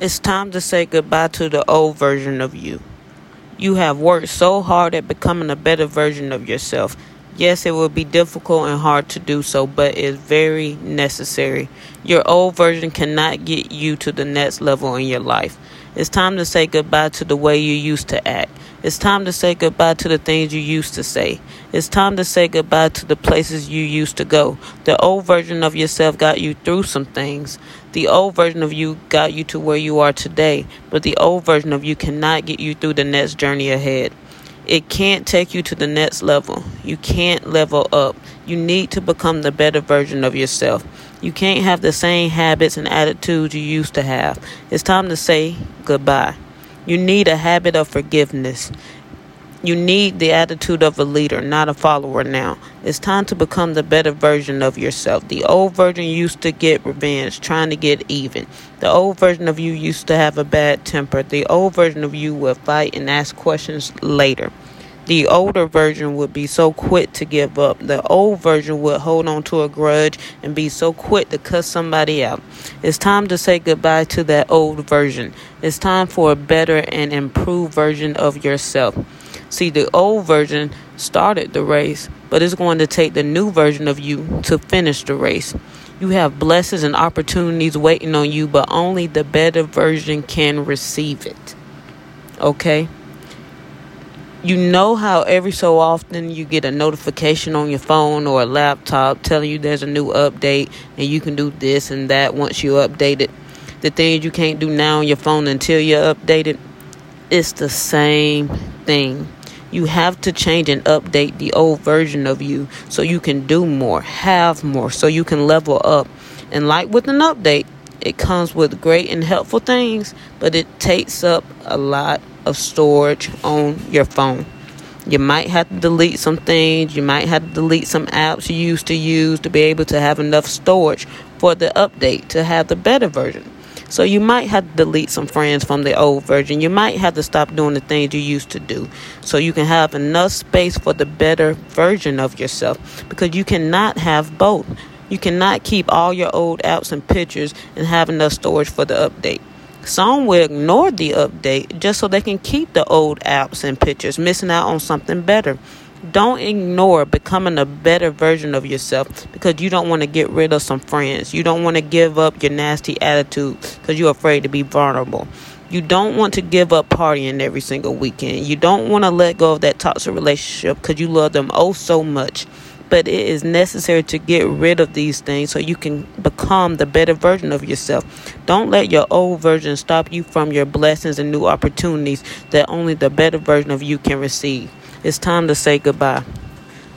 It's time to say goodbye to the old version of you. You have worked so hard at becoming a better version of yourself. Yes, it will be difficult and hard to do so, but it's very necessary. Your old version cannot get you to the next level in your life. It's time to say goodbye to the way you used to act. It's time to say goodbye to the things you used to say. It's time to say goodbye to the places you used to go. The old version of yourself got you through some things. The old version of you got you to where you are today, but the old version of you cannot get you through the next journey ahead. It can't take you to the next level. You can't level up. You need to become the better version of yourself. You can't have the same habits and attitudes you used to have. It's time to say goodbye. You need a habit of forgiveness. You need the attitude of a leader, not a follower now. It's time to become the better version of yourself. The old version used to get revenge, trying to get even. The old version of you used to have a bad temper. The old version of you would fight and ask questions later. The older version would be so quick to give up. The old version would hold on to a grudge and be so quick to cuss somebody out. It's time to say goodbye to that old version. It's time for a better and improved version of yourself. See, the old version started the race, but it's going to take the new version of you to finish the race. You have blessings and opportunities waiting on you, but only the better version can receive it. Okay? You know how every so often you get a notification on your phone or a laptop telling you there's a new update and you can do this and that once you update it. The things you can't do now on your phone until you're updated, it's the same thing. You have to change and update the old version of you so you can do more, have more, so you can level up. And like with an update, it comes with great and helpful things, but it takes up a lot of storage on your phone. You might have to delete some things. You might have to delete some apps you used to use to be able to have enough storage for the update to have the better version. So you might have to delete some friends from the old version. You might have to stop doing the things you used to do so you can have enough space for the better version of yourself because you cannot have both. You cannot keep all your old apps and pictures and have enough storage for the update. Some will ignore the update just so they can keep the old apps and pictures, missing out on something better. Don't ignore becoming a better version of yourself because you don't want to get rid of some friends. You don't want to give up your nasty attitude because you're afraid to be vulnerable. You don't want to give up partying every single weekend. You don't want to let go of that toxic relationship because you love them oh so much but it is necessary to get rid of these things so you can become the better version of yourself. Don't let your old version stop you from your blessings and new opportunities that only the better version of you can receive. It's time to say goodbye.